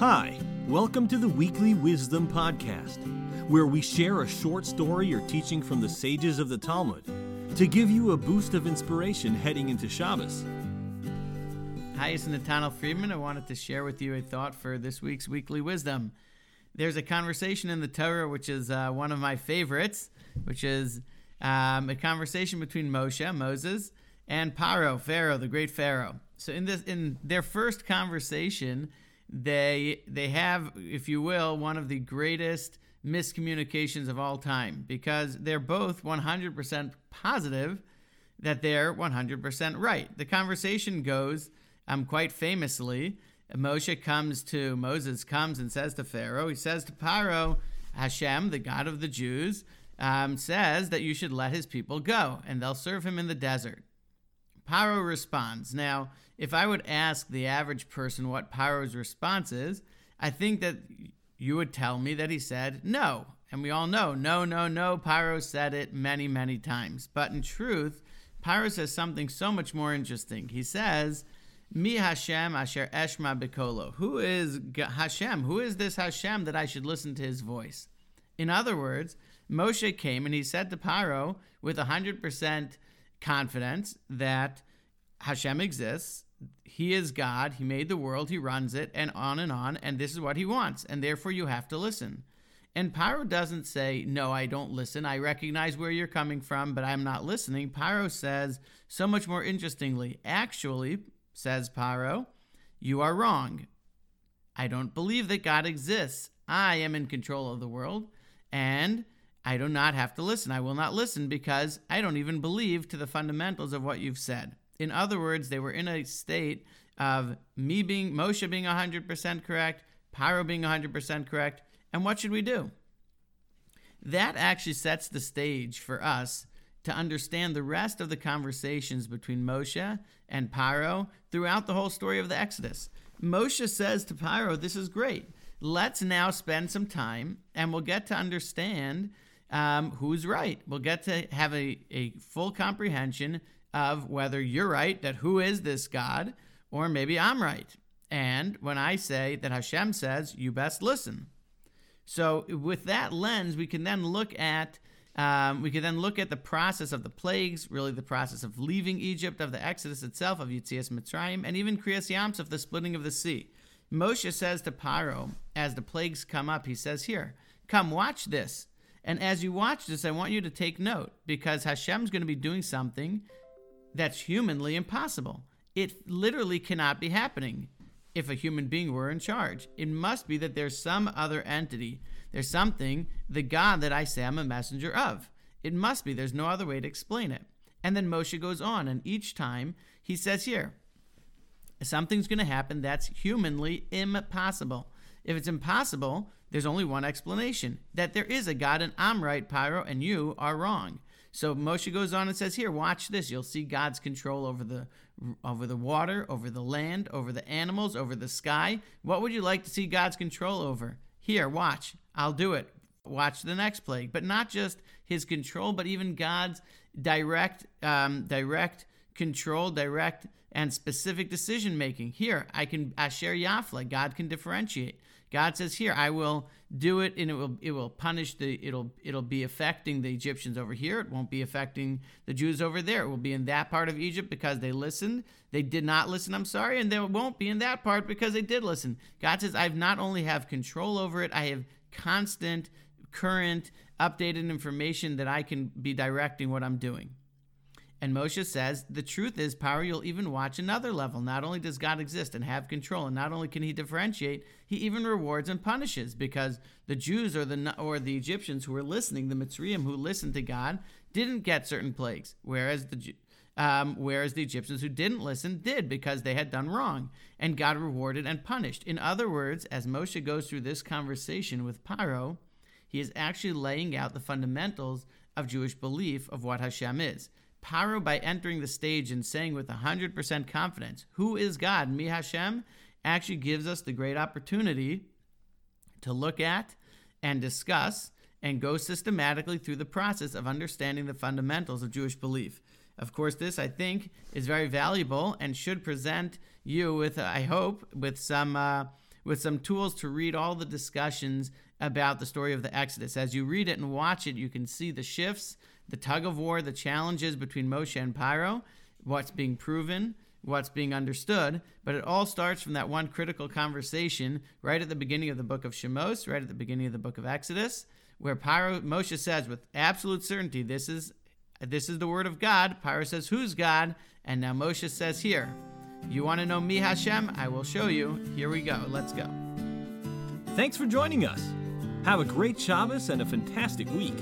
Hi, welcome to the Weekly Wisdom Podcast, where we share a short story or teaching from the sages of the Talmud to give you a boost of inspiration heading into Shabbos. Hi, it's Nathaniel Friedman. I wanted to share with you a thought for this week's Weekly Wisdom. There's a conversation in the Torah, which is uh, one of my favorites, which is um, a conversation between Moshe, Moses, and Paro, Pharaoh, the great Pharaoh. So in this, in their first conversation, they they have, if you will, one of the greatest miscommunications of all time because they're both 100% positive that they're 100% right. The conversation goes um, quite famously. Moshe comes to Moses comes and says to Pharaoh, he says to Paro, Hashem, the God of the Jews, um, says that you should let his people go and they'll serve him in the desert. Paro responds. Now, if I would ask the average person what Paro's response is, I think that you would tell me that he said no. And we all know, no, no, no. Paro said it many, many times. But in truth, Paro says something so much more interesting. He says, Mi Hashem asher eshma bekolo. Who is Hashem? Who is this Hashem that I should listen to his voice? In other words, Moshe came and he said to Paro with 100% confidence that Hashem exists. He is God. He made the world. He runs it, and on and on. And this is what he wants. And therefore, you have to listen. And Paro doesn't say, No, I don't listen. I recognize where you're coming from, but I'm not listening. Paro says, so much more interestingly, actually, says Paro, you are wrong. I don't believe that God exists. I am in control of the world, and I do not have to listen. I will not listen because I don't even believe to the fundamentals of what you've said. In other words, they were in a state of me being Moshe being 100% correct, Paro being 100% correct, and what should we do? That actually sets the stage for us to understand the rest of the conversations between Moshe and Paro throughout the whole story of the Exodus. Moshe says to Paro, This is great. Let's now spend some time and we'll get to understand um, who's right. We'll get to have a, a full comprehension of whether you're right, that who is this God, or maybe I'm right. And when I say that Hashem says, you best listen. So, with that lens, we can then look at um, we can then look at the process of the plagues, really the process of leaving Egypt, of the Exodus itself, of Yitzias Mitzrayim, and even Kriyas Yamsuf, the splitting of the sea. Moshe says to Paro, as the plagues come up, he says, Here, come watch this. And as you watch this, I want you to take note because Hashem's going to be doing something that's humanly impossible. It literally cannot be happening if a human being were in charge. It must be that there's some other entity, there's something, the God that I say I'm a messenger of. It must be, there's no other way to explain it. And then Moshe goes on, and each time he says here, something's going to happen that's humanly impossible. If it's impossible, there's only one explanation that there is a God, and I'm right, Paro, and you are wrong. So Moshe goes on and says, "Here, watch this. You'll see God's control over the over the water, over the land, over the animals, over the sky. What would you like to see God's control over? Here, watch. I'll do it. Watch the next plague, but not just His control, but even God's direct, um, direct control, direct and specific decision making. Here, I can Asher Yafla. God can differentiate. God says, "Here, I will do it, and it will it will punish the it'll it'll be affecting the Egyptians over here. It won't be affecting the Jews over there. It will be in that part of Egypt because they listened. They did not listen. I'm sorry, and they won't be in that part because they did listen. God says, I've not only have control over it, I have constant, current, updated information that I can be directing what I'm doing. And Moshe says, the truth is, Paro, you'll even watch another level. Not only does God exist and have control, and not only can he differentiate, he even rewards and punishes because the Jews or the or the Egyptians who were listening, the Mitzrayim who listened to God, didn't get certain plagues, whereas the um, whereas the Egyptians who didn't listen did because they had done wrong, and God rewarded and punished. In other words, as Moshe goes through this conversation with Paro, he is actually laying out the fundamentals of Jewish belief of what Hashem is. Paro, by entering the stage and saying with 100% confidence, Who is God? Mi Hashem, actually gives us the great opportunity to look at and discuss and go systematically through the process of understanding the fundamentals of Jewish belief. Of course, this I think is very valuable and should present you with, I hope, with some uh, with some tools to read all the discussions about the story of the Exodus. As you read it and watch it, you can see the shifts, the tug of war, the challenges between Moshe and Paro, what's being proven, what's being understood, but it all starts from that one critical conversation right at the beginning of the book of Shemos, right at the beginning of the book of Exodus, where Paro Moshe says with absolute certainty, this is this is the word of God. Paro says, Who's God? And now Moshe says here, You want to know me, Hashem? I will show you. Here we go. Let's go. Thanks for joining us. Have a great Shabbos and a fantastic week.